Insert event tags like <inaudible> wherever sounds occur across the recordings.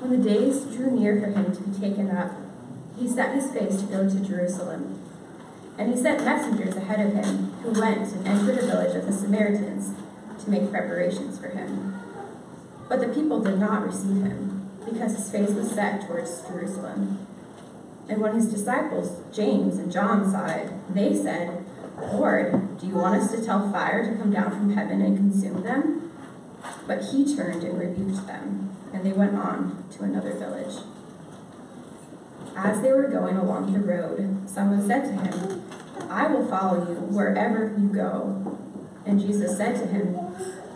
When the days drew near for him to be taken up, he set his face to go to Jerusalem. And he sent messengers ahead of him, who went and entered a village of the Samaritans to make preparations for him. But the people did not receive him, because his face was set towards Jerusalem. And when his disciples, James and John, saw it, they said, Lord, do you want us to tell fire to come down from heaven and consume them? But he turned and rebuked them, and they went on to another village. As they were going along the road, someone said to him, I will follow you wherever you go. And Jesus said to him,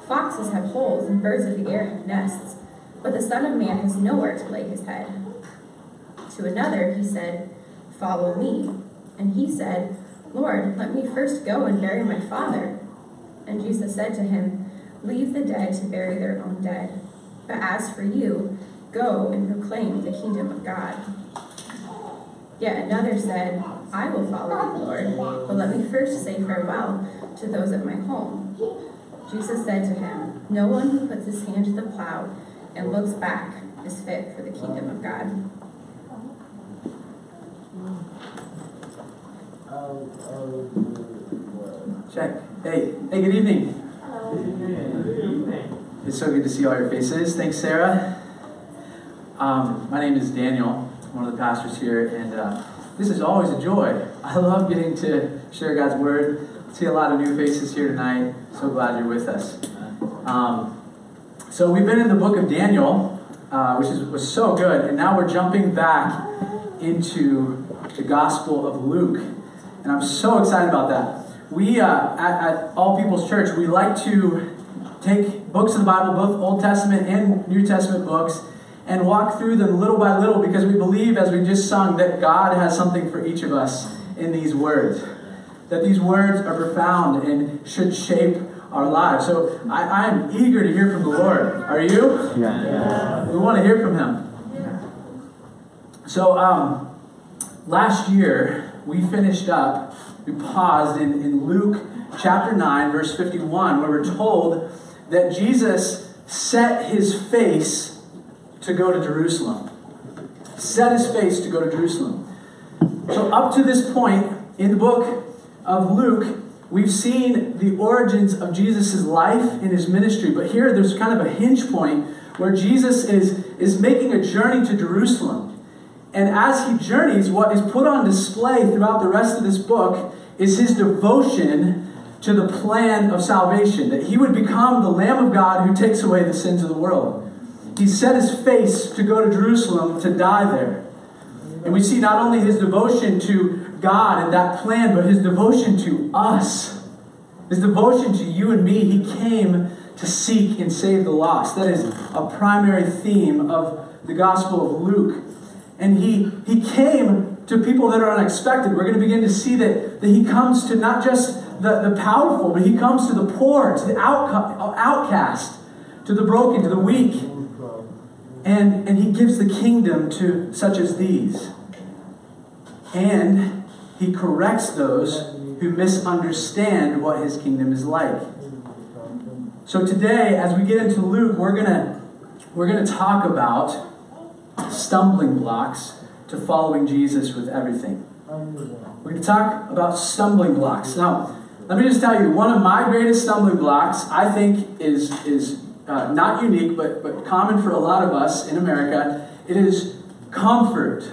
Foxes have holes and birds of the air have nests, but the Son of Man has nowhere to lay his head. To another he said, Follow me. And he said, Lord, let me first go and bury my father. And Jesus said to him, Leave the dead to bury their own dead. But as for you, go and proclaim the kingdom of God. Yet another said, I will follow you, Lord, but let me first say farewell to those at my home. Jesus said to him, No one who puts his hand to the plow and looks back is fit for the kingdom of God. Check. Hey, hey, good evening. It's so good to see all your faces. Thanks, Sarah. Um, my name is Daniel, one of the pastors here, and uh, this is always a joy. <laughs> I love getting to share God's word. See a lot of new faces here tonight. So glad you're with us. Um, so we've been in the book of Daniel, uh, which is, was so good, and now we're jumping back into the Gospel of Luke, and I'm so excited about that we uh, at, at, All People's Church we like to take books of the Bible, both Old Testament and New Testament books, and walk through them little by little because we believe, as we just sung, that God has something for each of us in these words. That these words are profound and should shape our lives. So I, am eager to hear from the Lord. Are you? Yeah. yeah. We want to hear from Him. Yeah. So um, last year we finished up we paused in, in Luke chapter 9, verse 51, where we're told that Jesus set his face to go to Jerusalem. Set his face to go to Jerusalem. So, up to this point in the book of Luke, we've seen the origins of Jesus' life and his ministry. But here, there's kind of a hinge point where Jesus is, is making a journey to Jerusalem. And as he journeys, what is put on display throughout the rest of this book is his devotion to the plan of salvation, that he would become the Lamb of God who takes away the sins of the world. He set his face to go to Jerusalem to die there. And we see not only his devotion to God and that plan, but his devotion to us. His devotion to you and me. He came to seek and save the lost. That is a primary theme of the Gospel of Luke. And he, he came to people that are unexpected. We're going to begin to see that, that he comes to not just the, the powerful, but he comes to the poor, to the outcast, to the broken, to the weak. And, and he gives the kingdom to such as these. And he corrects those who misunderstand what his kingdom is like. So today, as we get into Luke, we're gonna we're gonna talk about stumbling blocks to following Jesus with everything. We're to talk about stumbling blocks. Now, let me just tell you, one of my greatest stumbling blocks, I think, is, is uh, not unique, but, but common for a lot of us in America. It is comfort.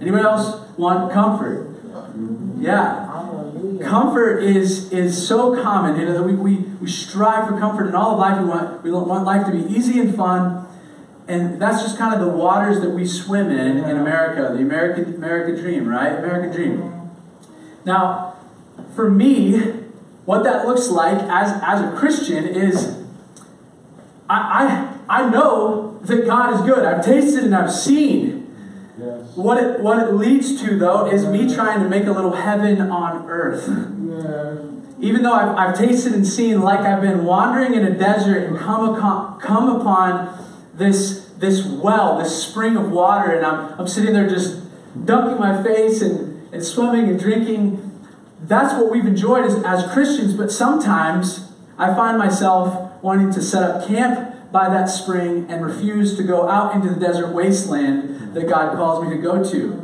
Anybody else want comfort? Yeah. Comfort is, is so common. You know, we, we, we strive for comfort in all of life. We want, we want life to be easy and fun. And that's just kind of the waters that we swim in in America, the American, American dream, right? American dream. Now, for me, what that looks like as, as a Christian is I, I, I know that God is good. I've tasted and I've seen. Yes. What, it, what it leads to, though, is me trying to make a little heaven on earth. Even though I've, I've tasted and seen like I've been wandering in a desert and come, come upon this, this well, this spring of water, and I'm, I'm sitting there just dunking my face and, and swimming and drinking. That's what we've enjoyed as, as Christians, but sometimes I find myself wanting to set up camp by that spring and refuse to go out into the desert wasteland that God calls me to go to.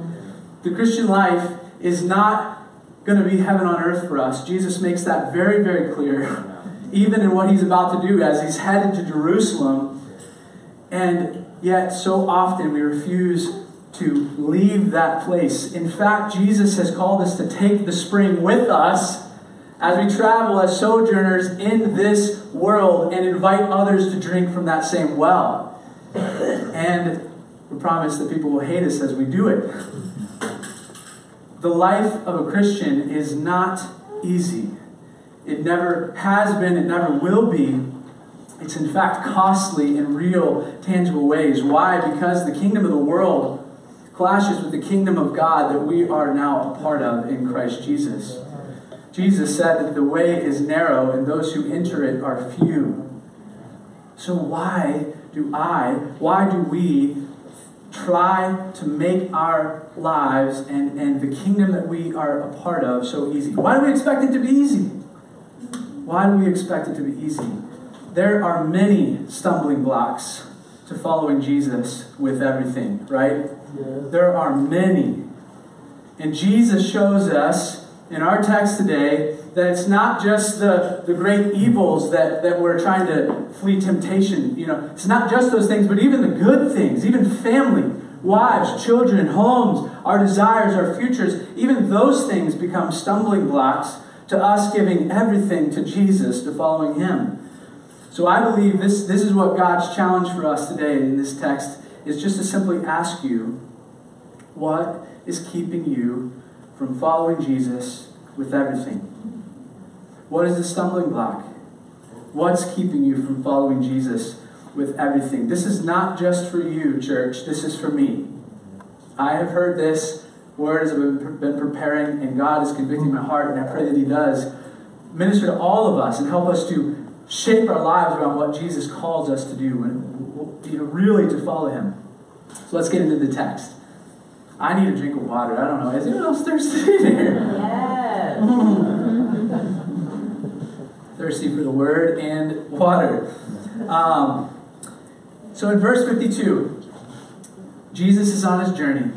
The Christian life is not going to be heaven on earth for us. Jesus makes that very, very clear, <laughs> even in what he's about to do as he's headed to Jerusalem. And yet, so often we refuse to leave that place. In fact, Jesus has called us to take the spring with us as we travel as sojourners in this world and invite others to drink from that same well. And we promise that people will hate us as we do it. The life of a Christian is not easy. It never has been, it never will be. It's in fact costly in real, tangible ways. Why? Because the kingdom of the world clashes with the kingdom of God that we are now a part of in Christ Jesus. Jesus said that the way is narrow and those who enter it are few. So, why do I, why do we try to make our lives and, and the kingdom that we are a part of so easy? Why do we expect it to be easy? Why do we expect it to be easy? There are many stumbling blocks to following Jesus with everything, right? There are many. And Jesus shows us in our text today that it's not just the, the great evils that, that we're trying to flee temptation. You know, it's not just those things, but even the good things, even family, wives, children, homes, our desires, our futures, even those things become stumbling blocks to us giving everything to Jesus, to following Him. So I believe this, this is what God's challenge for us today in this text is just to simply ask you, what is keeping you from following Jesus with everything? What is the stumbling block? What's keeping you from following Jesus with everything? This is not just for you, church. This is for me. I have heard this word as I've been preparing, and God is convicting my heart, and I pray that He does minister to all of us and help us to shape our lives around what Jesus calls us to do and you know, really to follow Him. So let's get into the text. I need a drink of water. I don't know. Is anyone else thirsty here? <laughs> Yes. thirsty for the word and water. Um, so in verse 52, Jesus is on his journey.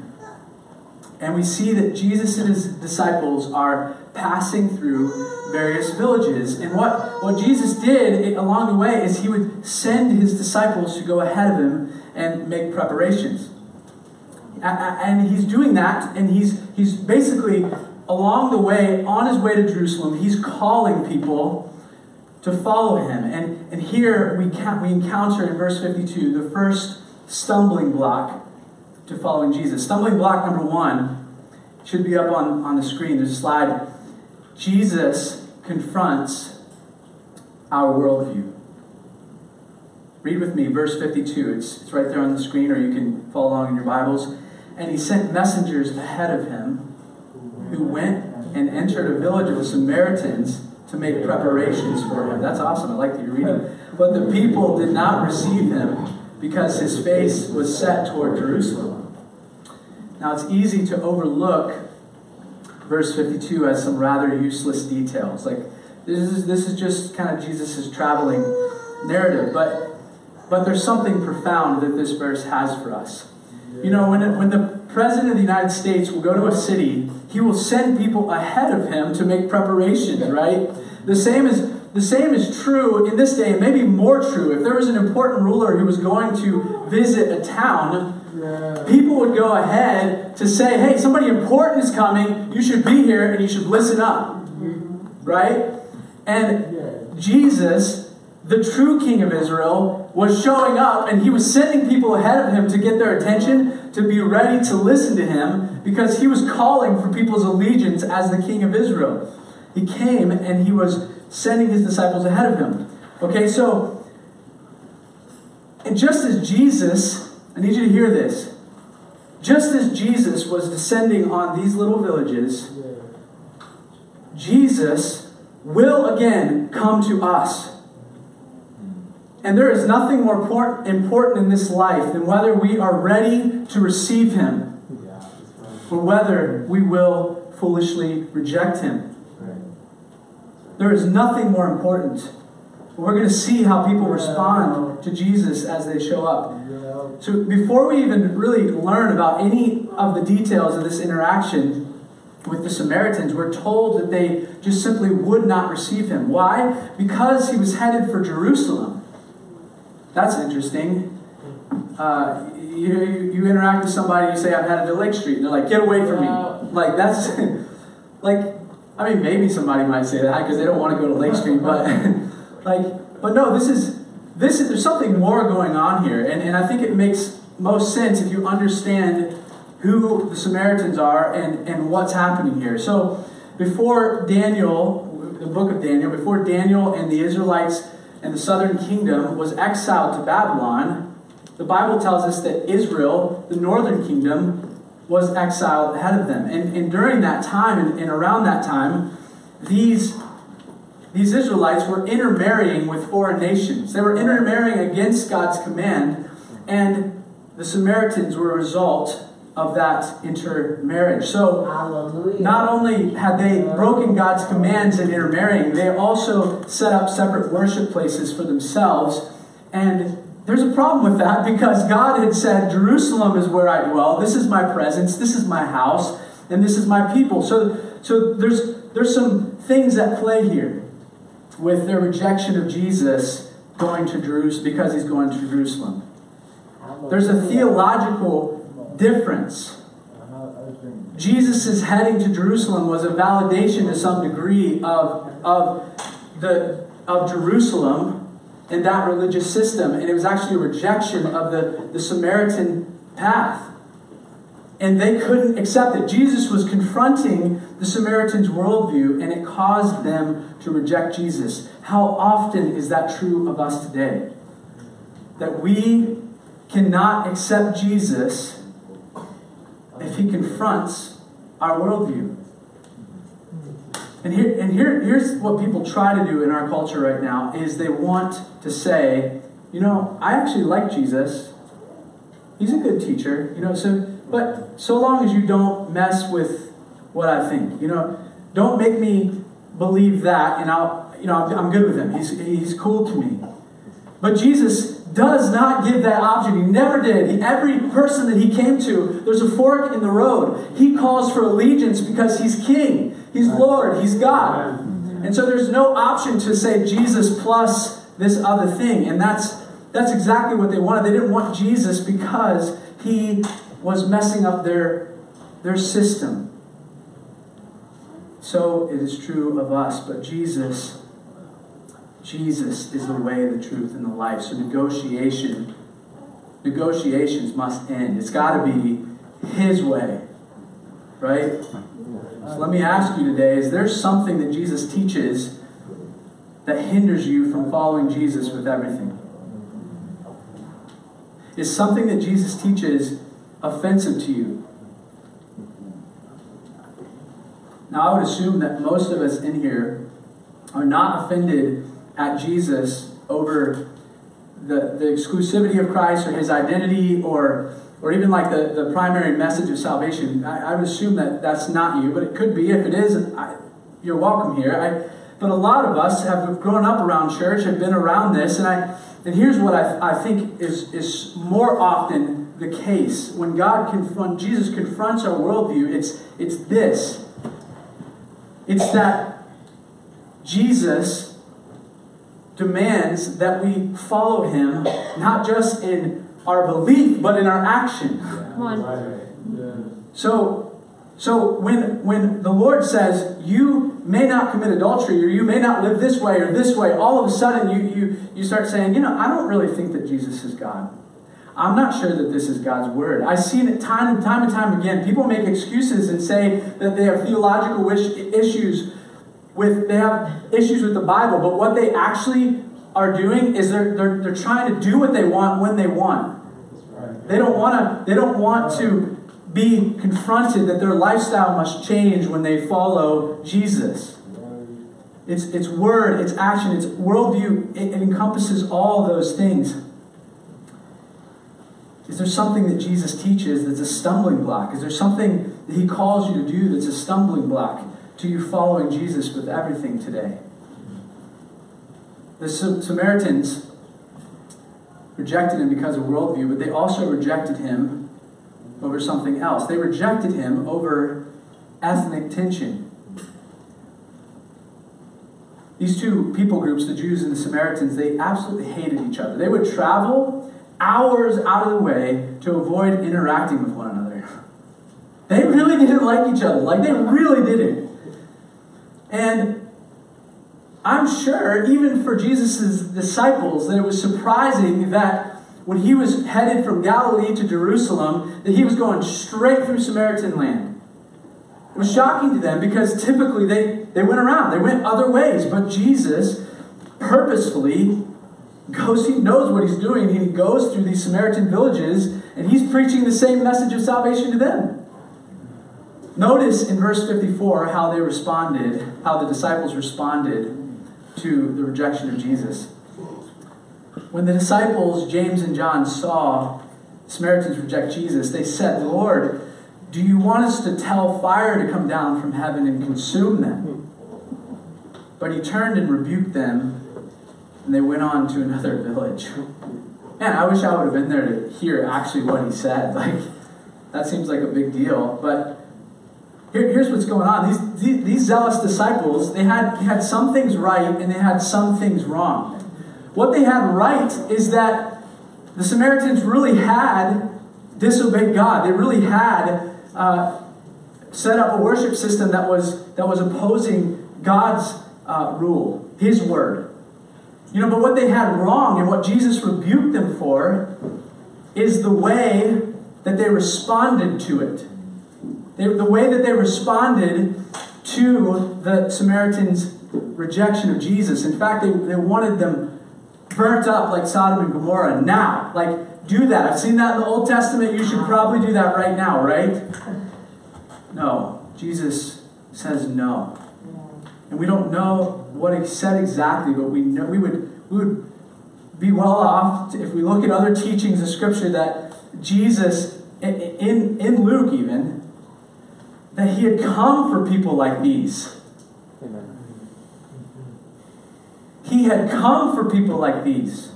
And we see that Jesus and his disciples are passing through various villages. And what, what Jesus did along the way is he would send his disciples to go ahead of him and make preparations. And he's doing that, and he's, he's basically along the way, on his way to Jerusalem, he's calling people to follow him. And, and here we, can, we encounter in verse 52 the first stumbling block to following Jesus. Stumbling block number one should be up on, on the screen. There's a slide. Jesus confronts our worldview. Read with me verse 52. It's, it's right there on the screen, or you can follow along in your Bibles. And he sent messengers ahead of him who went and entered a village of the Samaritans to make preparations for him. That's awesome. I like that you're reading. But the people did not receive him because his face was set toward Jerusalem. Now it's easy to overlook verse 52 as some rather useless details. Like this is this is just kind of Jesus' traveling narrative, but but there's something profound that this verse has for us. You know, when, it, when the President of the United States will go to a city, he will send people ahead of him to make preparations, right? The same is the same is true in this day, and maybe more true. If there was an important ruler who was going to visit a town, people would go ahead to say, hey, somebody important is coming, you should be here and you should listen up. Right? And Jesus, the true king of Israel, was showing up and he was sending people ahead of him to get their attention, to be ready to listen to him, because he was calling for people's allegiance as the king of Israel. He came and he was sending his disciples ahead of him. Okay, so, and just as Jesus, I need you to hear this, just as Jesus was descending on these little villages, Jesus will again come to us. And there is nothing more important in this life than whether we are ready to receive Him or whether we will foolishly reject Him. There is nothing more important we're going to see how people respond to Jesus as they show up. So before we even really learn about any of the details of this interaction with the Samaritans, we're told that they just simply would not receive him. Why? Because he was headed for Jerusalem. That's interesting. Uh, you, you interact with somebody, you say, I'm headed to Lake Street, and they're like, get away from me. Like, that's, <laughs> like, I mean, maybe somebody might say that because they don't want to go to Lake Street, but, <laughs> like, but no, this is, this is, there's something more going on here, and, and I think it makes most sense if you understand who the Samaritans are and, and what's happening here. So, before Daniel, the book of Daniel, before Daniel and the Israelites and the southern kingdom was exiled to Babylon, the Bible tells us that Israel, the northern kingdom, was exiled ahead of them. And, and during that time, and, and around that time, these, these Israelites were intermarrying with foreign nations. They were intermarrying against God's command, and the Samaritans were a result of that intermarriage. So, Hallelujah. not only had they broken God's commands in intermarrying, they also set up separate worship places for themselves. And there's a problem with that because God had said, Jerusalem is where I dwell. This is my presence. This is my house. And this is my people. So, so there's, there's some things at play here with their rejection of Jesus going to Jerusalem because he's going to Jerusalem. There's a theological difference. Jesus' heading to Jerusalem was a validation to some degree of, of, the, of Jerusalem and that religious system. And it was actually a rejection of the, the Samaritan path. And they couldn't accept it. Jesus was confronting the Samaritans' worldview, and it caused them to reject Jesus. How often is that true of us today? That we cannot accept Jesus if he confronts our worldview. And here, and here, here's what people try to do in our culture right now is they want to say, you know, I actually like Jesus. He's a good teacher, you know, so but so long as you don't mess with what I think, you know, don't make me believe that and I'll, you know, I'm good with him. He's, he's cool to me. But Jesus does not give that option. He never did. Every person that he came to, there's a fork in the road. He calls for allegiance because he's king. He's Lord. He's God. And so there's no option to say Jesus plus this other thing. And that's that's exactly what they wanted. They didn't want Jesus because he was messing up their their system. So it is true of us, but Jesus Jesus is the way, the truth, and the life. So negotiation negotiations must end. It's got to be his way. Right? So let me ask you today is there something that Jesus teaches that hinders you from following Jesus with everything? Is something that Jesus teaches offensive to you? Now, I would assume that most of us in here are not offended at Jesus over the, the exclusivity of Christ or his identity or or even like the, the primary message of salvation, I, I would assume that that's not you, but it could be. If it is, I, you're welcome here. I, but a lot of us have grown up around church, have been around this, and I and here's what I, I think is, is more often the case. When God confront Jesus confronts our worldview, it's it's this. It's that Jesus demands that we follow him, not just in our belief, but in our action. Come on. So, so when when the Lord says you may not commit adultery or you may not live this way or this way, all of a sudden you you you start saying, you know, I don't really think that Jesus is God. I'm not sure that this is God's word. I've seen it time and time and time again. People make excuses and say that they have theological issues with they have issues with the Bible, but what they actually are doing is they're, they're, they're trying to do what they want when they want. They don't want to. They don't want to be confronted that their lifestyle must change when they follow Jesus. It's, it's word, it's action, it's worldview. It, it encompasses all those things. Is there something that Jesus teaches that's a stumbling block? Is there something that he calls you to do that's a stumbling block to you following Jesus with everything today? the Samaritans rejected him because of worldview, but they also rejected him over something else. They rejected him over ethnic tension. These two people groups, the Jews and the Samaritans, they absolutely hated each other. They would travel hours out of the way to avoid interacting with one another. They really didn't like each other. Like, they really didn't. And I'm sure, even for Jesus' disciples, that it was surprising that when he was headed from Galilee to Jerusalem, that he was going straight through Samaritan land. It was shocking to them because typically they, they went around, they went other ways. But Jesus purposefully goes, he knows what he's doing. He goes through these Samaritan villages and he's preaching the same message of salvation to them. Notice in verse 54 how they responded, how the disciples responded to the rejection of Jesus. When the disciples, James and John, saw Samaritans reject Jesus, they said, Lord, do you want us to tell fire to come down from heaven and consume them? But he turned and rebuked them, and they went on to another <laughs> village. Man, I wish I would have been there to hear actually what he said. Like, that seems like a big deal. But here, here's what's going on. These, these, these, zealous disciples, they had, they had some things right and they had some things wrong. What they had right is that the Samaritans really had disobeyed God. They really had uh, set up a worship system that was, that was opposing God's uh, rule, His word. You know, but what they had wrong and what Jesus rebuked them for is the way that they responded to it. They, the way that they responded to the Samaritans' rejection of Jesus. In fact, they, they wanted them burnt up like Sodom and Gomorrah now. Like, do that. I've seen that in the Old Testament. You should probably do that right now, right? No. Jesus says no. And we don't know what he said exactly, but we know we would we would be well off if we look at other teachings of Scripture that Jesus, in, in Luke even, that he had come for people like these. Amen. He had come for people like these.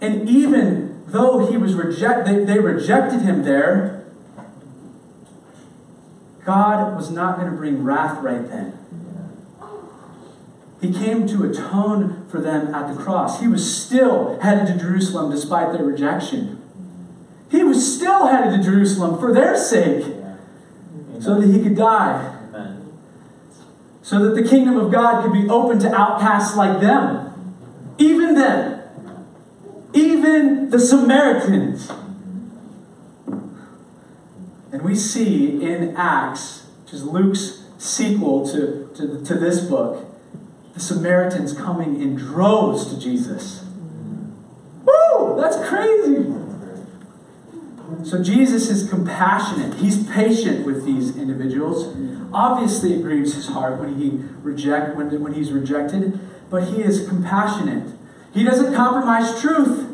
And even though he was reject, they, they rejected him there, God was not going to bring wrath right then. He came to atone for them at the cross. He was still headed to Jerusalem despite their rejection. He was still headed to Jerusalem for their sake so that he could die. Amen. So that the kingdom of God could be open to outcasts like them. Even them. Even the Samaritans. And we see in Acts, which is Luke's sequel to, to, to this book, the Samaritans coming in droves to Jesus. Woo! That's crazy. So Jesus is compassionate. He's patient with these individuals. Obviously, it grieves his heart when he reject when, when he's rejected, but he is compassionate. He doesn't compromise truth.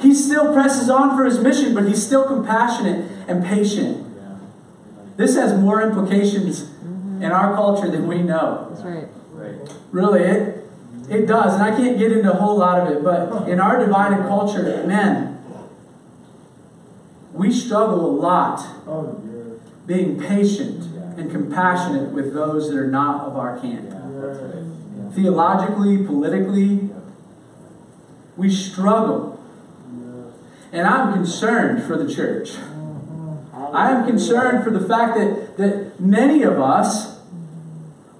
He still presses on for his mission, but he's still compassionate and patient. This has more implications in our culture than we know. That's right. Really, it it does, and I can't get into a whole lot of it, but in our divided culture, man, we struggle a lot oh, being patient and compassionate with those that are not of our camp. Theologically, politically, we struggle. And I'm concerned for the church. I am concerned for the fact that, that many of us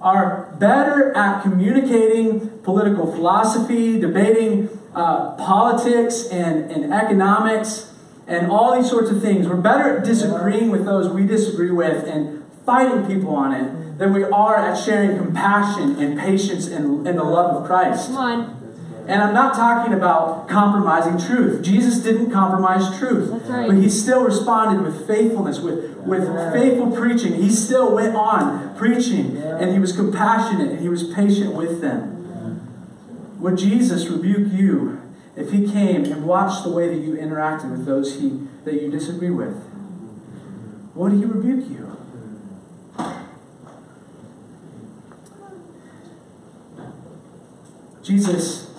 are better at communicating political philosophy, debating uh, politics and, and economics, and all these sorts of things. We're better at disagreeing with those we disagree with and fighting people on it than we are at sharing compassion and patience and, and the love of Christ. Come on. And I'm not talking about compromising truth. Jesus didn't compromise truth. Right. But he still responded with faithfulness, with, with faithful preaching. He still went on preaching. And he was compassionate and he was patient with them. Would Jesus rebuke you if he came and watched the way that you interacted with those he, that you disagree with, would he rebuke you? Jesus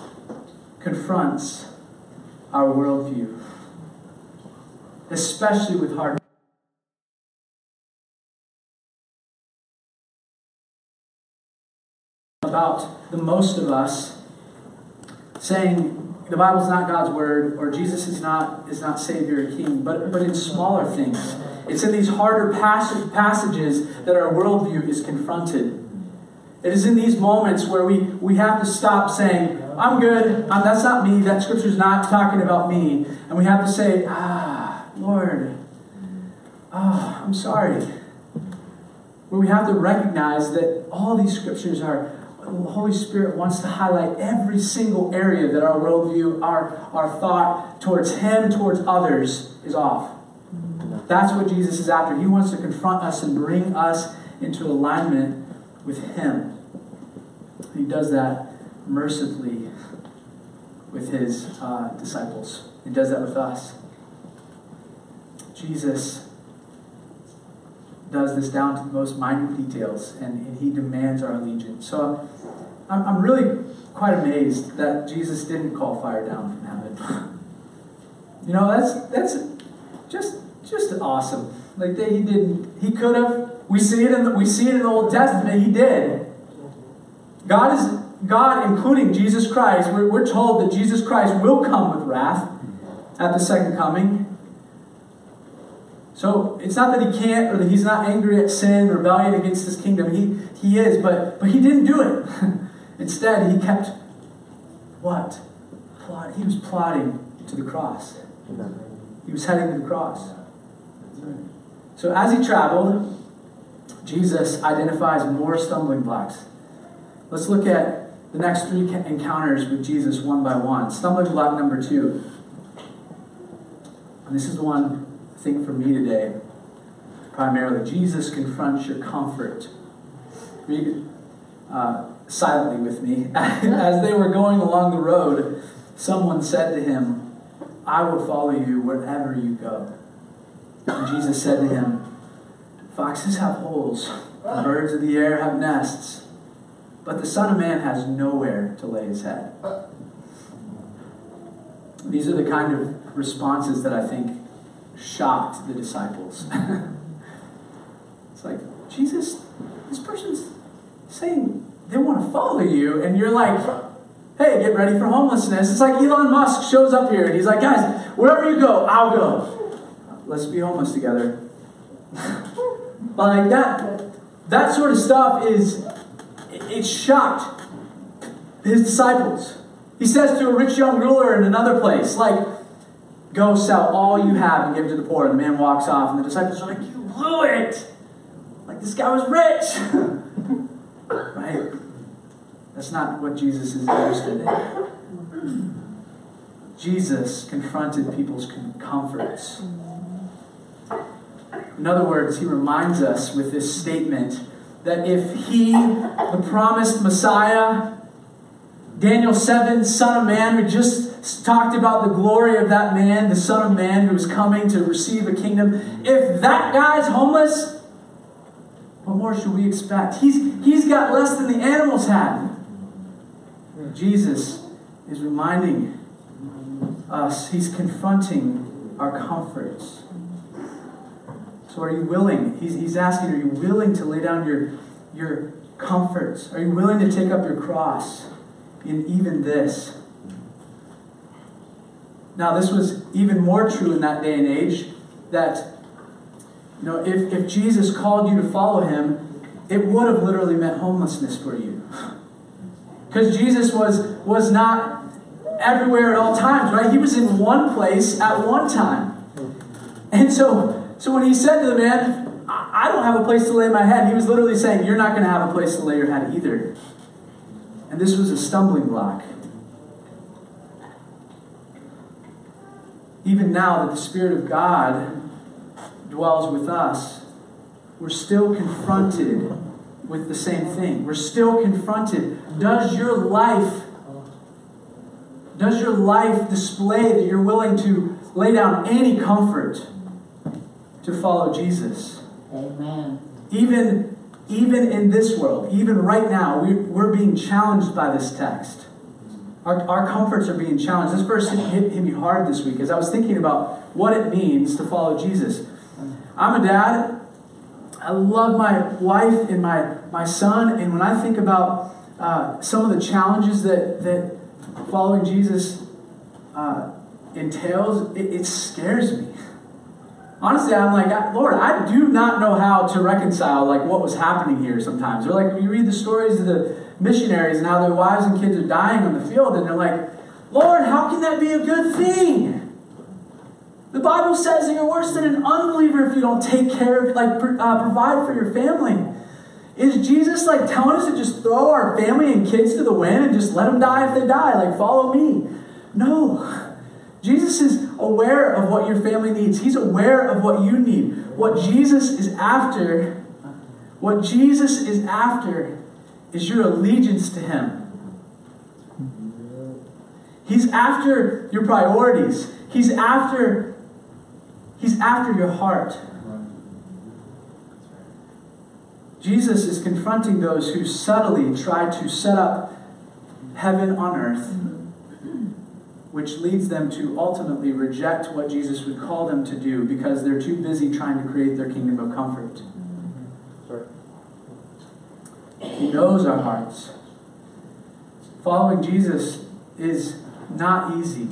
confronts our worldview, especially with hard. About the most of us saying the Bible's not God's word or Jesus is not is not Savior or King, but but in smaller things. It's in these harder passage, passages that our worldview is confronted. It is in these moments where we, we have to stop saying, I'm good, I'm, that's not me, that scripture's not talking about me. And we have to say, Ah, Lord, ah, I'm sorry. Where we have to recognize that all these scriptures are, the Holy Spirit wants to highlight every single area that our worldview, our, our thought towards Him, towards others, is off. That's what Jesus is after. He wants to confront us and bring us into alignment with Him. He does that mercifully with His uh, disciples. He does that with us. Jesus does this down to the most minute details, and, and He demands our allegiance. So I'm, I'm really quite amazed that Jesus didn't call fire down from heaven. <laughs> you know, that's that's just just awesome. Like they, he didn't. He could have. We see it in the, we see it in the Old Testament. He did. God is God, including Jesus Christ. We're, we're told that Jesus Christ will come with wrath at the second coming. So it's not that he can't or that he's not angry at sin, rebellion against his kingdom. He he is, but but he didn't do it. <laughs> Instead, he kept what? Plot. He was plotting to the cross. He was heading to the cross. So as he traveled, Jesus identifies more stumbling blocks. Let's look at the next three encounters with Jesus one by one. Stumbling block number two. And this is the one, think, for me today, primarily. Jesus confronts your comfort. Read uh, silently with me. <laughs> As they were going along the road, someone said to him, I will follow you wherever you go. And Jesus said to him, Foxes have holes, and birds of the air have nests, but the Son of Man has nowhere to lay his head. These are the kind of responses that I think shocked the disciples. <laughs> it's like, Jesus, this person's saying they want to follow you, and you're like, hey, get ready for homelessness. It's like Elon Musk shows up here and he's like, guys, wherever you go, I'll go let's be homeless together. <laughs> like that, that sort of stuff is, it shocked his disciples. He says to a rich young ruler in another place, like, go sell all you have and give to the poor. And the man walks off, and the disciples are like, you blew it! Like, this guy was rich! <laughs> right? That's not what Jesus is interested in. Jesus confronted people's comforts. In other words, he reminds us with this statement that if he, the promised Messiah, Daniel 7, Son of Man, we just talked about the glory of that man, the Son of Man who is coming to receive a kingdom. If that guy's homeless, what more should we expect? He's, he's got less than the animals had. Jesus is reminding us, he's confronting our comforts. So are you willing? He's, he's asking, are you willing to lay down your, your comforts? Are you willing to take up your cross in even this? Now, this was even more true in that day and age that, you know, if, if Jesus called you to follow him, it would have literally meant homelessness for you. <laughs> Because Jesus was, was not everywhere at all times, right? He was in one place at one time. And so so when he said to the man, I don't have a place to lay my head, he was literally saying, You're not going to have a place to lay your head either. And this was a stumbling block. Even now that the Spirit of God dwells with us, we're still confronted with the same thing. We're still confronted. Does your life does your life display that you're willing to lay down any comfort to follow Jesus. Amen. Even, even in this world, even right now, we, we're being challenged by this text. Our, our comforts are being challenged. This verse hit, hit me hard this week as I was thinking about what it means to follow Jesus. I'm a dad. I love my wife and my, my son. And when I think about uh, some of the challenges that, that following Jesus uh, entails, it, it scares me. Honestly, I'm like, Lord, I do not know how to reconcile like what was happening here sometimes. Or like you read the stories of the missionaries and how their wives and kids are dying on the field, and they're like, Lord, how can that be a good thing? The Bible says that you're worse than an unbeliever if you don't take care of, like, uh, provide for your family. Is Jesus like telling us to just throw our family and kids to the wind and just let them die if they die? Like, follow me. No. Jesus is aware of what your family needs. He's aware of what you need. What Jesus is after, what Jesus is after is your allegiance to Him. He's after your priorities. He's after He's after your heart. Jesus is confronting those who subtly try to set up heaven on earth, which leads them to ultimately reject what Jesus would call them to do because they're too busy trying to create their kingdom of comfort. He knows our hearts. Following Jesus is not easy.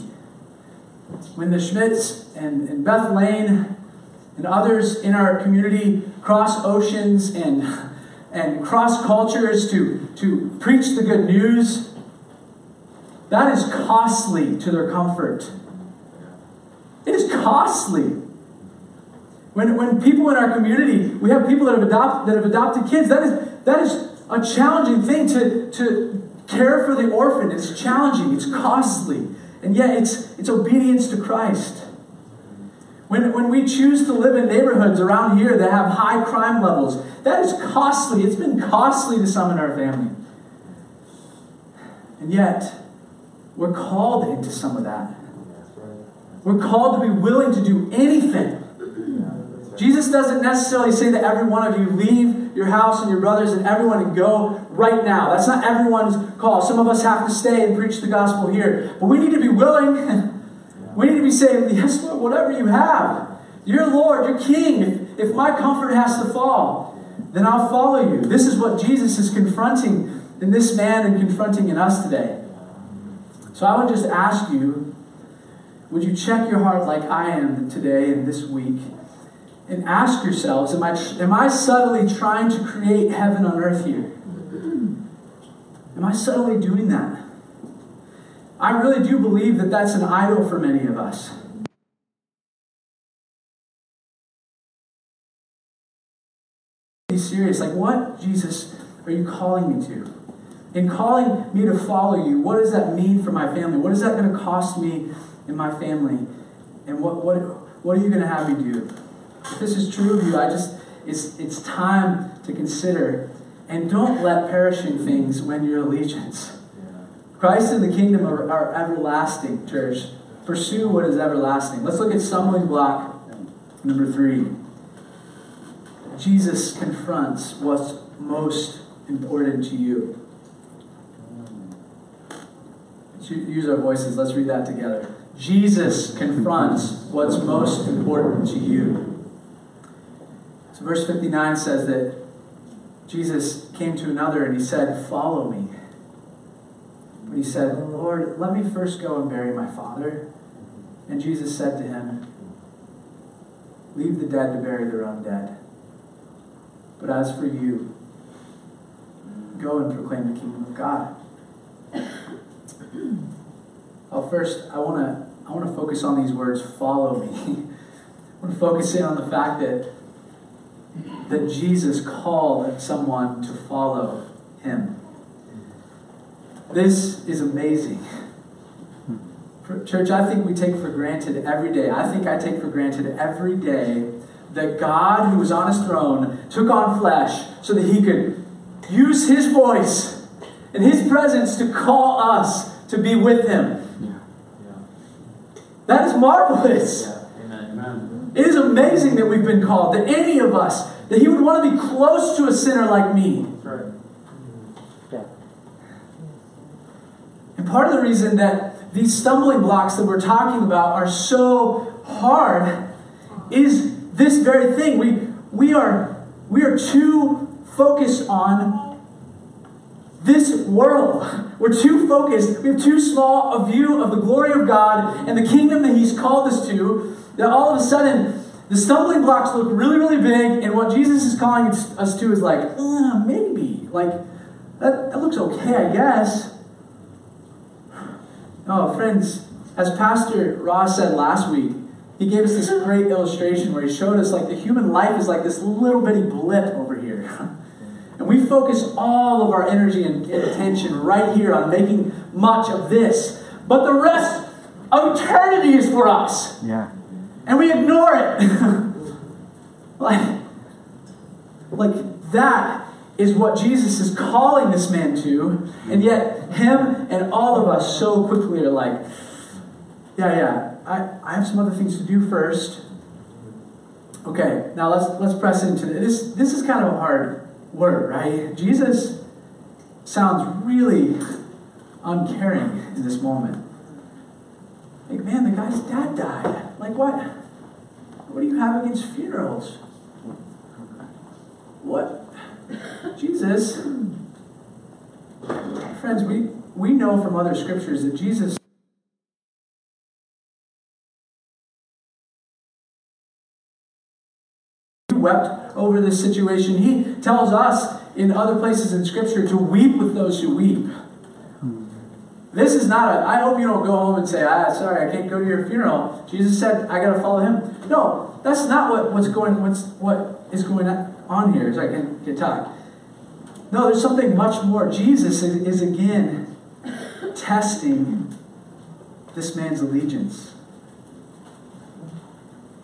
When the Schmidts and, and Beth Lane and others in our community cross oceans and, and cross cultures to, to preach the good news, that is costly to their comfort. It is costly. When, when people in our community, we have people that have, adopt, that have adopted kids, that is, that is a challenging thing to, to care for the orphan. It's challenging, it's costly, and yet it's, it's obedience to Christ. When, when we choose to live in neighborhoods around here that have high crime levels, that is costly. It's been costly to some in our family. And yet, we're called into some of that. We're called to be willing to do anything. Jesus doesn't necessarily say that every one of you leave your house and your brothers and everyone and go right now. That's not everyone's call. Some of us have to stay and preach the gospel here. But we need to be willing <laughs> We need to be saying, Yes, Lord, whatever you have. You're Lord, you're King. If, my comfort has to fall, then I'll follow you. This is what Jesus is confronting in this man and confronting in us today. So I would just ask you would you check your heart like I am today and this week? And ask yourselves, am I, am I subtly trying to create heaven on earth here? Am I subtly doing that? I really do believe that that's an idol for many of us. Be serious. Like, what, Jesus, are you calling me to? In calling me to follow you, what does that mean for my family? What is that going to cost me and my family? And what, what, what are you going to have me do? If this is true of you, I just, it's, it's time to consider. And don't let perishing things win your allegiance. Christ and the kingdom are, are everlasting, church. Pursue what is everlasting. Let's look at stumbling block number three. Jesus confronts what's most important to you. Let's use our voices. Let's read that together. Jesus confronts what's most important to you. So, verse 59 says that Jesus came to another and he said, Follow me. But he said, Lord, let me first go and bury my father. And Jesus said to him, Leave the dead to bury their own dead. But as for you, go and proclaim the kingdom of God. <clears throat> Well, first, I want to I want to focus on these words, follow me. <laughs> I want to focus in on the fact that, that Jesus called someone to follow him. This is amazing. Church, I think we take for granted every day. I think I take for granted every day that God, who was on his throne, took on flesh so that he could use his voice and his presence to call us to be with him. That is marvelous. It is amazing that we've been called, that any of us, that he would want to be close to a sinner like me. And part of the reason that these stumbling blocks that we're talking about are so hard is this very thing. We, we, are, we are too focused on this world. We're too focused. We have too small a view of the glory of God and the kingdom that He's called us to that all of a sudden the stumbling blocks look really, really big, and what Jesus is calling us to is like, uh, maybe. Like, that, that looks okay, I guess. Oh, friends, as Pastor Ross said last week, he gave us this great illustration where he showed us like the human life is like this little bitty blip over here. <laughs> And we focus all of our energy and, attention right here on making much of this. But the rest of eternity is for us. Yeah. And we ignore it. <laughs> like, like that is what Jesus is calling this man to, and yet him and all of us so quickly are like, yeah, yeah, I, I have some other things to do first. Okay, now let's let's press into this. This is kind of a hard word, right? Jesus sounds really uncaring in this moment. Like, man, the guy's dad died. Like, what? Against funerals? What? Jesus, friends, we, we know from other scriptures that Jesus wept over this situation. He tells us in other places in Scripture to weep with those who weep. This is not a, I hope you don't go home and say, ah, sorry, I can't go to your funeral. Jesus said, I got to follow him. No, that's not what, what's going, what's, what is going on here, so I can, can talk. No, there's something much more. Jesus is, is again testing this man's allegiance.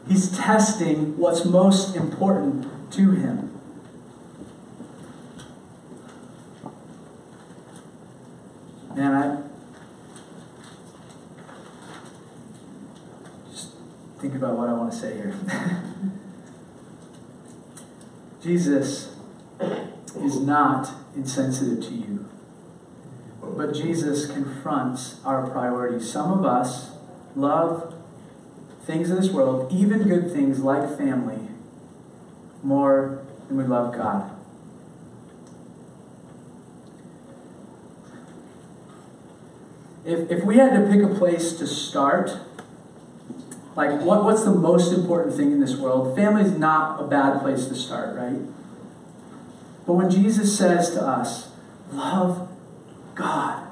He's testing what's most important to him. Man, I think about what I want to say here. <laughs> Jesus is not insensitive to you. But Jesus confronts our priorities. Some of us love things in this world, even good things like family, more than we love God. If, if we had to pick a place to start, like what, what's the most important thing in this world? Family is not a bad place to start, right? But when Jesus says to us, love God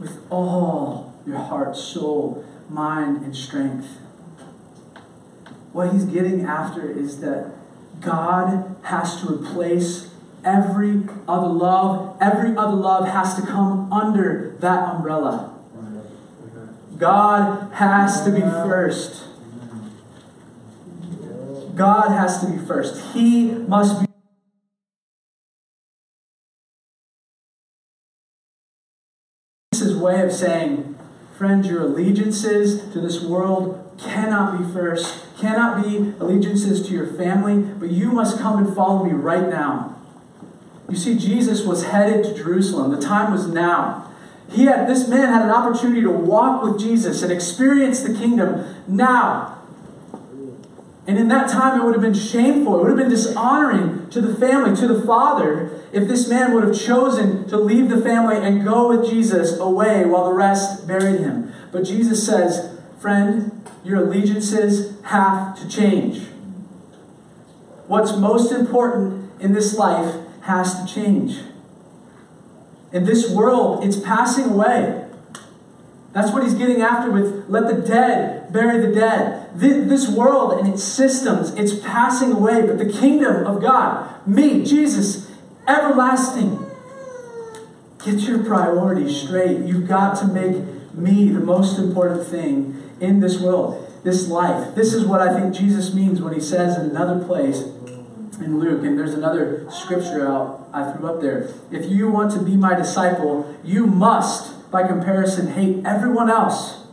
with all your heart, soul, mind, and strength, what he's getting after is that God has to replace every other love. Every other love has to come under that umbrella. God has to be first. God has to be first. He must be. This is way of saying, friends, your allegiances to this world cannot be first, cannot be allegiances to your family, but you must come and follow me right now. You see, Jesus was headed to Jerusalem. The time was now. He had this man had an opportunity to walk with Jesus and experience the kingdom now. And in that time, it would have been shameful. It would have been dishonoring to the family, to the father, if this man would have chosen to leave the family and go with Jesus away while the rest buried him. But Jesus says, Friend, your allegiances have to change. What's most important in this life has to change. In this world, it's passing away. That's what he's getting after with let the dead bury the dead. This world and its systems, it's passing away, but the kingdom of God, me, Jesus, everlasting. Get your priorities straight. You've got to make me the most important thing in this world, this life. This is what I think Jesus means when he says in another place in Luke, and there's another scripture out I threw up there. If you want to be my disciple, you must, by comparison, hate everyone else.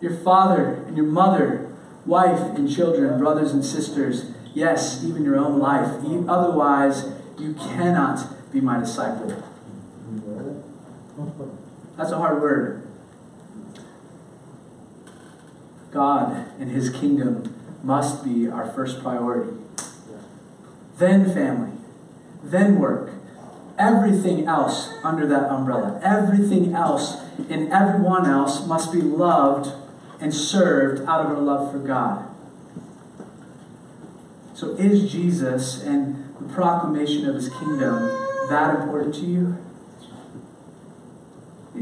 Your father and your mother, wife and children, brothers and sisters, yes, even your own life. Otherwise, you cannot be my disciple. That's a hard word. God and His kingdom must be our first priority. Then family, then work. Everything else under that umbrella, everything else and everyone else must be loved and served out of our love for God. So, is Jesus and the proclamation of his kingdom that important to you?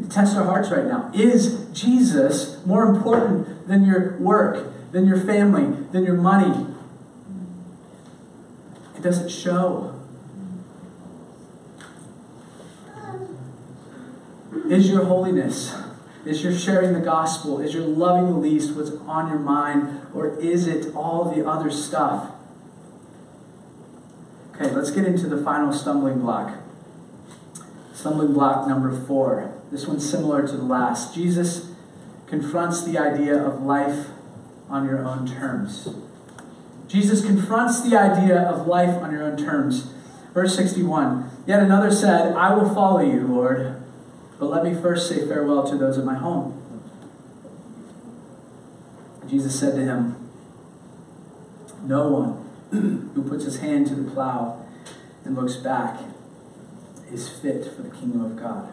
test our hearts right now. Is Jesus more important than your work, than your family, than your money? It doesn't show. Is your holiness, is your sharing the gospel, is your loving the least what's on your mind, or is it all the other stuff? Okay, let's get into the final stumbling block. Stumbling block number four. This one's similar to the last. Jesus confronts the idea of life on your own terms. Jesus confronts the idea of life on your own terms. Verse 61 Yet another said, I will follow you, Lord, but let me first say farewell to those of my home. Jesus said to him, No one who puts his hand to the plow and looks back is fit for the kingdom of God.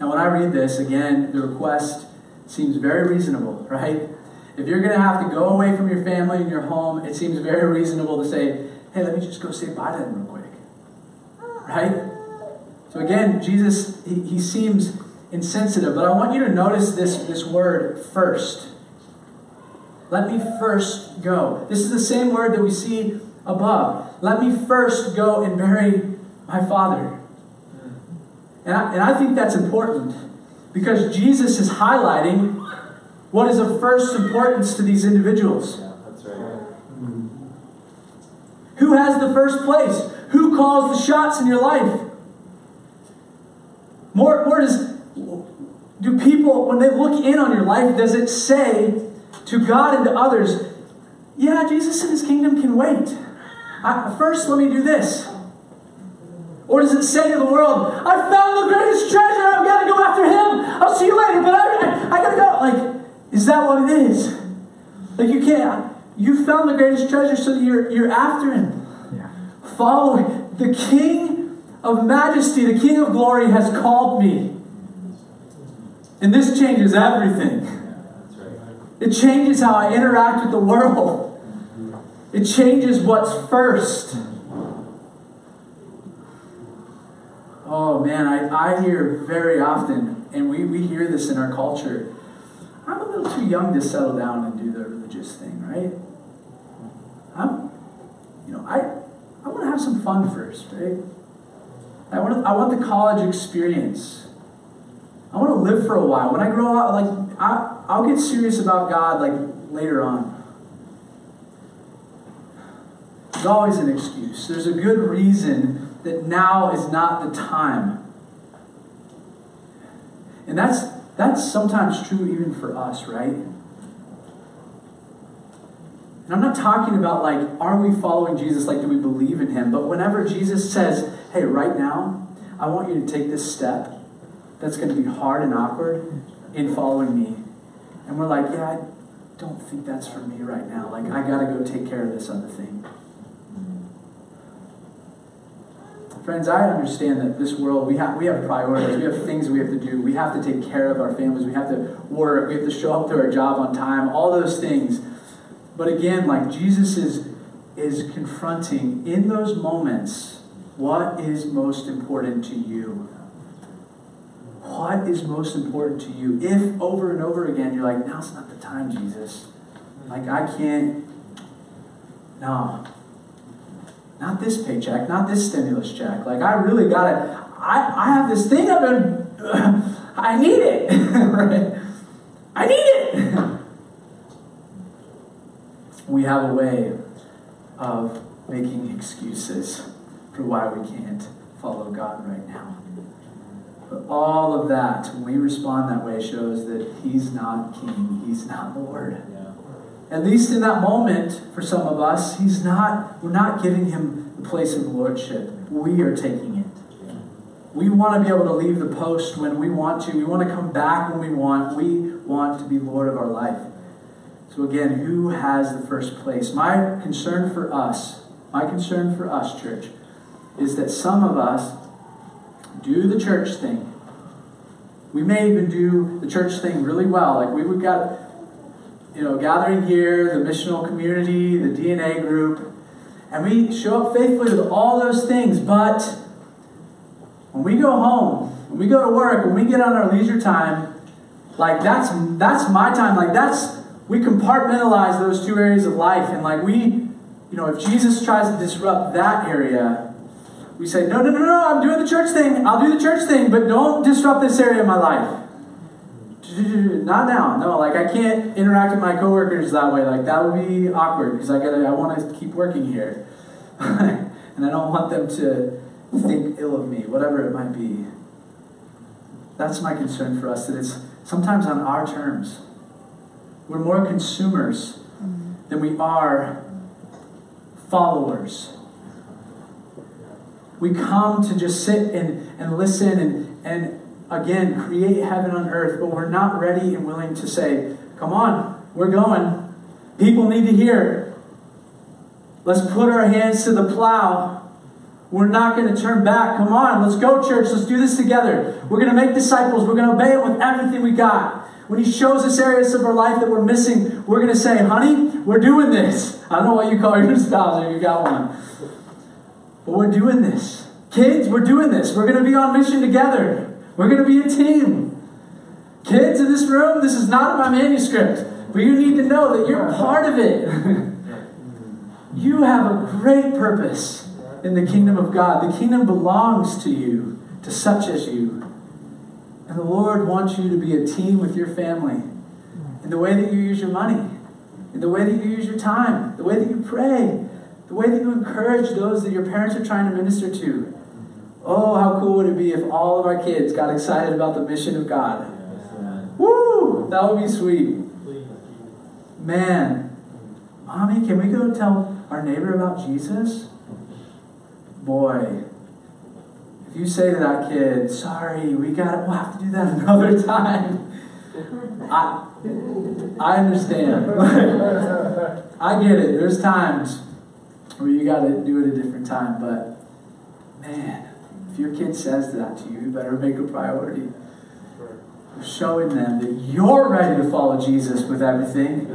Now, when I read this, again, the request seems very reasonable, right? If you're going to have to go away from your family and your home, it seems very reasonable to say, hey, let me just go say bye to them real quick. Right? So again, Jesus, he, he seems insensitive, but I want you to notice this, this word first. Let me first go. This is the same word that we see above. Let me first go and bury my father. And I, and I think that's important because Jesus is highlighting what is of first importance to these individuals. Yeah, that's right. Mm-hmm. Who has the first place? Who calls the shots in your life? More, more does do people when they look in on your life, does it say to God and to others, yeah, Jesus and his kingdom can wait. I, first, let me do this. Or does it say to the world, I found the greatest treasure, I've got to go after him. I'll see you later, but I, I, I got to go. Like, is that what it is? Like, you can't, you found the greatest treasure so that you're, you're after him. Yeah. Follow the King of majesty, the King of glory has called me. And this changes everything. It changes how I interact with the world. It changes what's first. Oh man, I, I hear very often, and we, we hear this in our culture. I'm a little too young to settle down and do the religious thing, right? I'm, you know, I, I want to have some fun first, right? I want, I want the college experience. I want to live for a while. When I grow up, like, I, I'll get serious about God, like, later on. There's always an excuse. There's a good reason that now is not the time. And that's that's sometimes true even for us, right? And I'm not talking about like, are we following Jesus? Like, do we believe in him? But whenever Jesus says, hey, right now, I want you to take this step that's going to be hard and awkward in following me. And we're like, yeah, I don't think that's for me right now. Like, I got to go take care of this other thing. Friends, I understand that this world, we have, we have priorities. We have things we have to do. We have to take care of our families. We have to work. We have to show up to our job on time. All those things. But again, like Jesus is, is confronting in those moments, what is most important to you? What is most important to you? If over and over again you're like, now's not the time, Jesus. Like, I can't. No, not this paycheck, not this stimulus check. Like, I really got it. I, I have this thing I've been, <laughs> I need it. <laughs> right? I need it. we have a way of making excuses for why we can't follow God right now. But all of that, when we respond that way, shows that He's not King, He's not Lord. At least in that moment, for some of us, he's not, we're not giving him the place of lordship. We are taking it. We want to be able to leave the post when we want to. We want to come back when we want. We want to be Lord of our life. So, again, who has the first place? My concern for us, my concern for us, church, is that some of us do the church thing. We may even do the church thing really well. Like we, we've got, you know, gathering here, the missional community, the DNA group, and we show up faithfully with all those things, but when we go home, when we go to work, when we get on our leisure time, like that's that's my time. Like that's we compartmentalize those two areas of life, and like we, you know, if Jesus tries to disrupt that area, we say, no, no, no, no, I'm doing the church thing. I'll do the church thing, but don't disrupt this area of my life. <laughs> Not now. No, like I can't interact with my coworkers that way. Like that would be awkward because I gotta I want to keep working here. <laughs> and I don't want them to think ill of me, whatever it might be. That's my concern for us, that it's sometimes on our terms. We're more consumers mm-hmm. than we are followers. We come to just sit and, and listen and, and again create heaven on earth, but we're not ready and willing to say, Come on, we're going. People need to hear. Let's put our hands to the plow. We're not going to turn back. Come on, let's go, church. Let's do this together. We're going to make disciples. We're going to obey with everything we got. When He shows us areas of our life that we're missing, we're going to say, honey, we're doing this. I don't know what you call your <laughs> spouse if you got one. But we're doing this. Kids, we're doing this. We're going to be on mission together. We're going to be a team. Kids in this room, this is not my manuscript, but you need to know that you're part of it. <laughs> you have a great purpose in the kingdom of God. The kingdom belongs to you, to such as you. And the Lord wants you to be a team with your family in the way that you use your money, in the way that you use your time, the way that you pray, the way that you encourage those that your parents are trying to minister to. Oh, how cool would it be if all of our kids got excited about the mission of God? Woo! That would be sweet. Man, mommy, can we go tell our neighbor about Jesus? Boy, if you say to that kid, sorry, we got we'll have to do that <laughs> another time. I, I understand. <laughs> I get it. There's times where you got to do it a different time, but man, if your kid says that to you, you better make a priority of showing them that you're ready to follow Jesus with everything.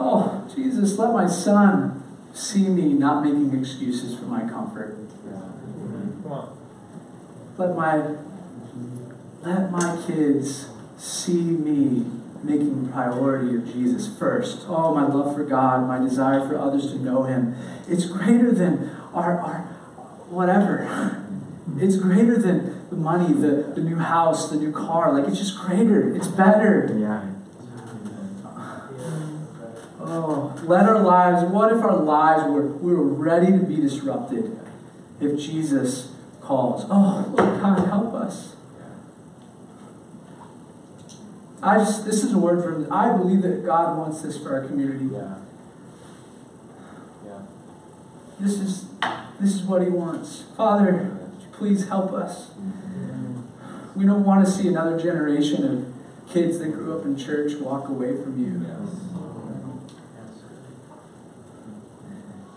Oh, Jesus, let my son see me not making excuses for my comfort. Let my let my kids see me making priority of Jesus first. Oh, my love for God, my desire for others to know Him. It's greater than our, our whatever. It's greater than the money, the, the new house, the new car. Like, it's just greater. It's better. Yeah. Oh, let our lives, what if our lives were, we were ready to be disrupted if Jesus calls? Oh, Lord God, help us. I just, this is a word from, I believe that God wants this for our community. Yeah. Yeah. This is, this is what He wants. Father, please help us. We don't want to see another generation of kids that grew up in church walk away from you.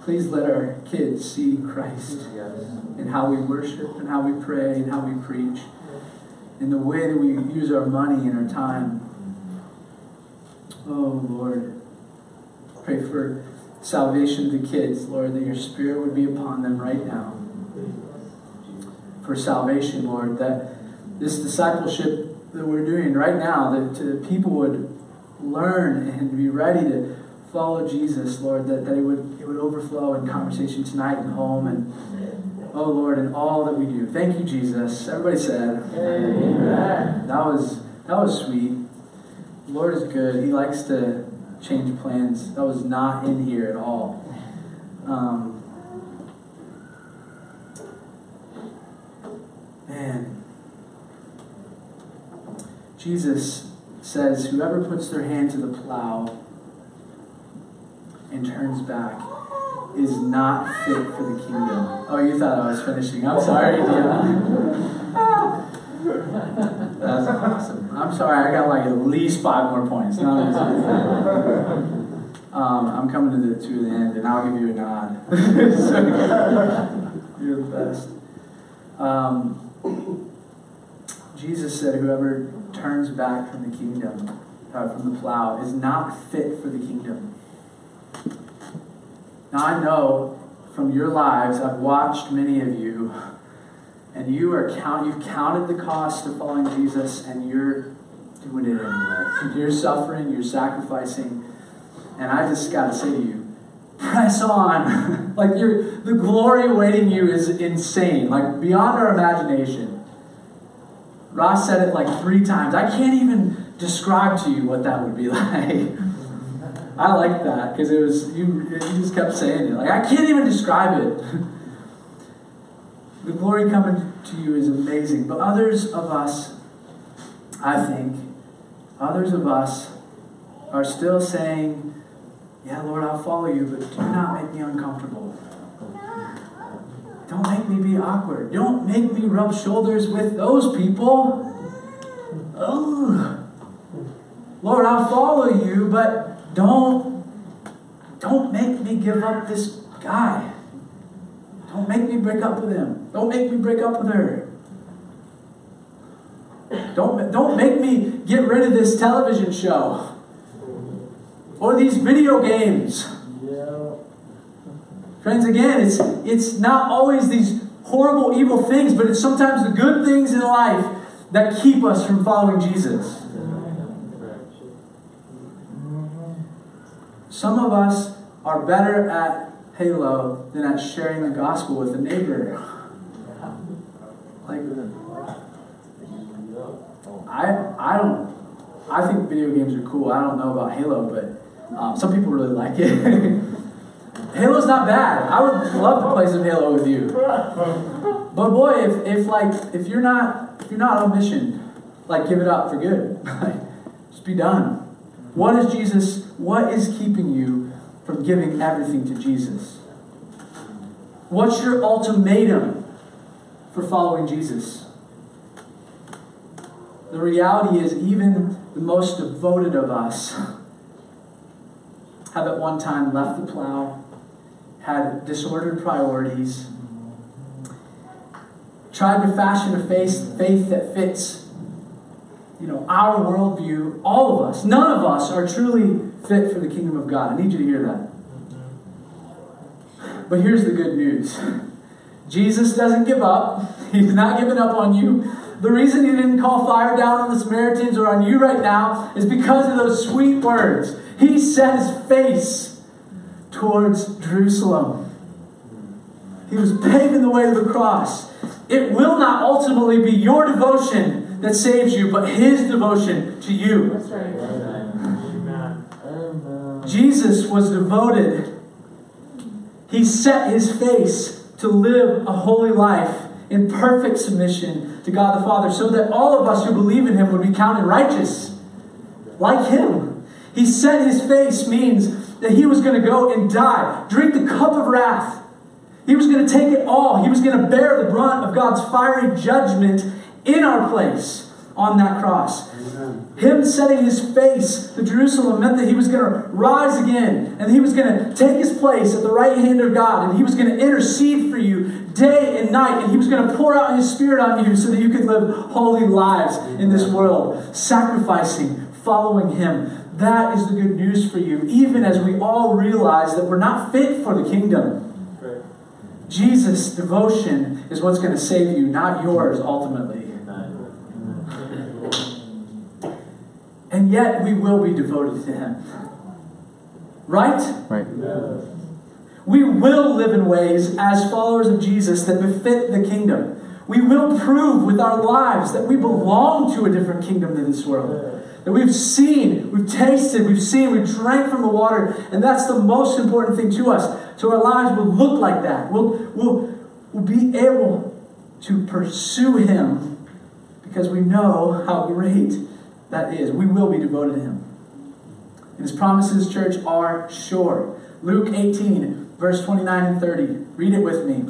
Please let our kids see Christ in how we worship and how we pray and how we preach, in the way that we use our money and our time. Oh, Lord. Pray for salvation of the kids, Lord, that your Spirit would be upon them right now. For salvation, Lord, that this discipleship that we're doing right now, that uh, people would learn and be ready to follow Jesus, Lord, that, that it would it would overflow in conversation tonight and home and oh Lord, in all that we do. Thank you, Jesus. Everybody said Amen. that was that was sweet. The Lord is good. He likes to change plans. That was not in here at all. Um, man. Jesus says, Whoever puts their hand to the plow and turns back is not fit for the kingdom. Oh, you thought I was finishing. I'm sorry. <laughs> That's awesome. I'm sorry, I got like at least five more points. Um, I'm coming to the to the end, and I'll give you a nod. <laughs> you're the best. Um, Jesus said, "Whoever turns back from the kingdom, uh, from the plow, is not fit for the kingdom." Now I know from your lives, I've watched many of you, and you are count. You've counted the cost of following Jesus, and you're doing it anyway. You're suffering. You're sacrificing. And I just got to say to you, press on. <laughs> like you the glory awaiting you is insane, like beyond our imagination. Ross said it like three times. I can't even describe to you what that would be <laughs> like. I like that because it was you. You just kept saying it. Like I can't even describe it. <laughs> the glory coming to you is amazing, but others of us, I think, others of us are still saying yeah, Lord, I'll follow you, but do not make me uncomfortable. Don't make me be awkward. Don't make me rub shoulders with those people. Oh. Lord, I'll follow you, but don't don't make me give up this guy. Don't make me break up with him. Don't make me break up with her. Don't, don't make me get rid of this television show or these video games. Yeah. Friends, again, it's, it's not always these horrible, evil things, but it's sometimes the good things in life that keep us from following Jesus. Some of us are better at Halo than at sharing the gospel with a neighbor. Like, I, I don't, I think video games are cool. I don't know about Halo, but um, some people really like it. <laughs> Halo's not bad. I would love to play some Halo with you. But boy, if, if like if you're not if you're not on mission, like give it up for good. <laughs> Just be done. What is Jesus? What is keeping you from giving everything to Jesus? What's your ultimatum for following Jesus? The reality is, even the most devoted of us have at one time left the plow, had disordered priorities, tried to fashion a faith, faith that fits you know, our worldview, all of us, none of us are truly fit for the kingdom of God. I need you to hear that. But here's the good news Jesus doesn't give up, <laughs> He's not giving up on you. The reason He didn't call fire down on the Samaritans or on you right now is because of those sweet words. He set his face towards Jerusalem. He was paving the way to the cross. It will not ultimately be your devotion that saves you, but his devotion to you. Jesus was devoted. He set his face to live a holy life in perfect submission to God the Father so that all of us who believe in him would be counted righteous like him. He set his face means that he was going to go and die, drink the cup of wrath. He was going to take it all. He was going to bear the brunt of God's fiery judgment in our place on that cross. Amen. Him setting his face to Jerusalem meant that he was going to rise again and he was going to take his place at the right hand of God and he was going to intercede for you day and night and he was going to pour out his spirit on you so that you could live holy lives in this world, sacrificing, following him. That is the good news for you, even as we all realize that we're not fit for the kingdom. Jesus' devotion is what's going to save you, not yours ultimately. And yet we will be devoted to Him. Right? Right. We will live in ways as followers of Jesus that befit the kingdom. We will prove with our lives that we belong to a different kingdom than this world. That we've seen, we've tasted, we've seen, we've drank from the water, and that's the most important thing to us. So our lives will look like that. We'll, we'll, we'll be able to pursue Him because we know how great that is. We will be devoted to Him. And his promises, church, are sure. Luke 18, verse 29 and 30. Read it with me.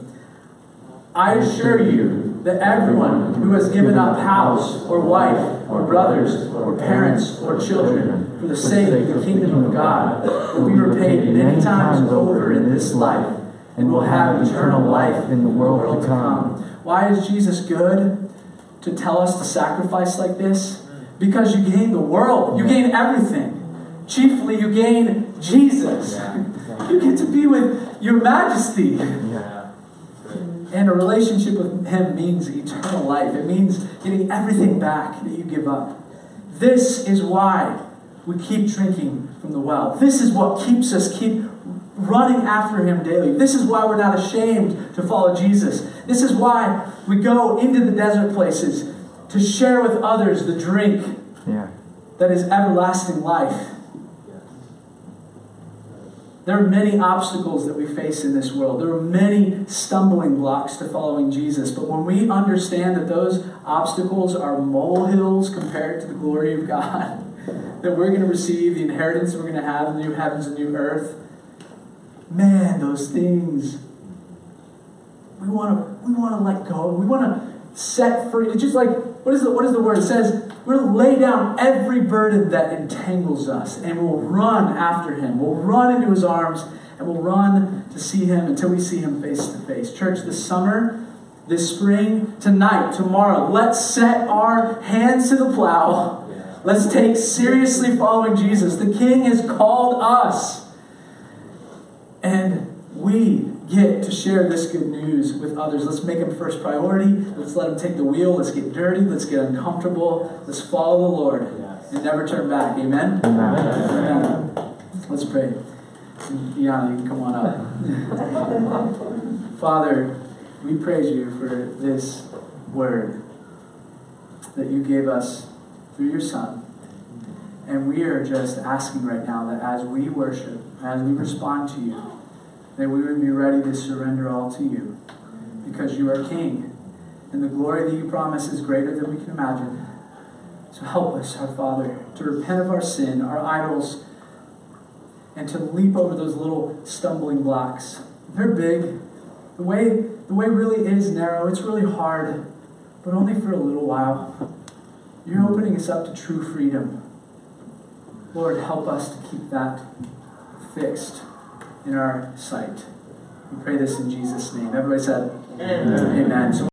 I assure you that everyone who has given up house, or wife, or brothers, or parents, or children for the sake of the kingdom of God will be repaid many times over in this life and will have eternal life in the world to come. Why is Jesus good to tell us to sacrifice like this? Because you gain the world, you gain everything. Chiefly, you gain Jesus. <laughs> You get to be with your majesty. <laughs> And a relationship with Him means eternal life. It means getting everything back that you give up. This is why we keep drinking from the well. This is what keeps us keep running after Him daily. This is why we're not ashamed to follow Jesus. This is why we go into the desert places to share with others the drink Yeah. that is everlasting life. There are many obstacles that we face in this world. There are many stumbling blocks to following Jesus. But when we understand that those obstacles are molehills compared to the glory of God, <laughs> that we're going to receive the inheritance we're going to have in the new heavens and new earth, man, those things we want to we want to let go. We want to set free. It's just like what is the what is the word? It says to lay down every burden that entangles us, and we'll run after Him. We'll run into His arms, and we'll run to see Him until we see Him face to face. Church, this summer, this spring, tonight, tomorrow, let's set our hands to the plow. Let's take seriously following Jesus. The King has called us. And we get to share this good news with others. Let's make him first priority. Let's let him take the wheel. Let's get dirty. Let's get uncomfortable. Let's follow the Lord Yes. and never turn back. Amen? Amen. Amen. Let's pray. Yana, you can come on up. <laughs> Father, we praise you for this word that you gave us through your Son. And we are just asking right now that as we worship, as we respond to you, that we would be ready to surrender all to you because you are King. And the glory that you promise is greater than we can imagine. So help us, our Father, to repent of our sin, our idols, and to leap over those little stumbling blocks. They're big. The way, the way really is narrow. It's really hard, but only for a little while. You're opening us up to true freedom. Lord, help us to keep that fixed in our sight. We pray this in Jesus' name. Everybody said, Amen. Amen. So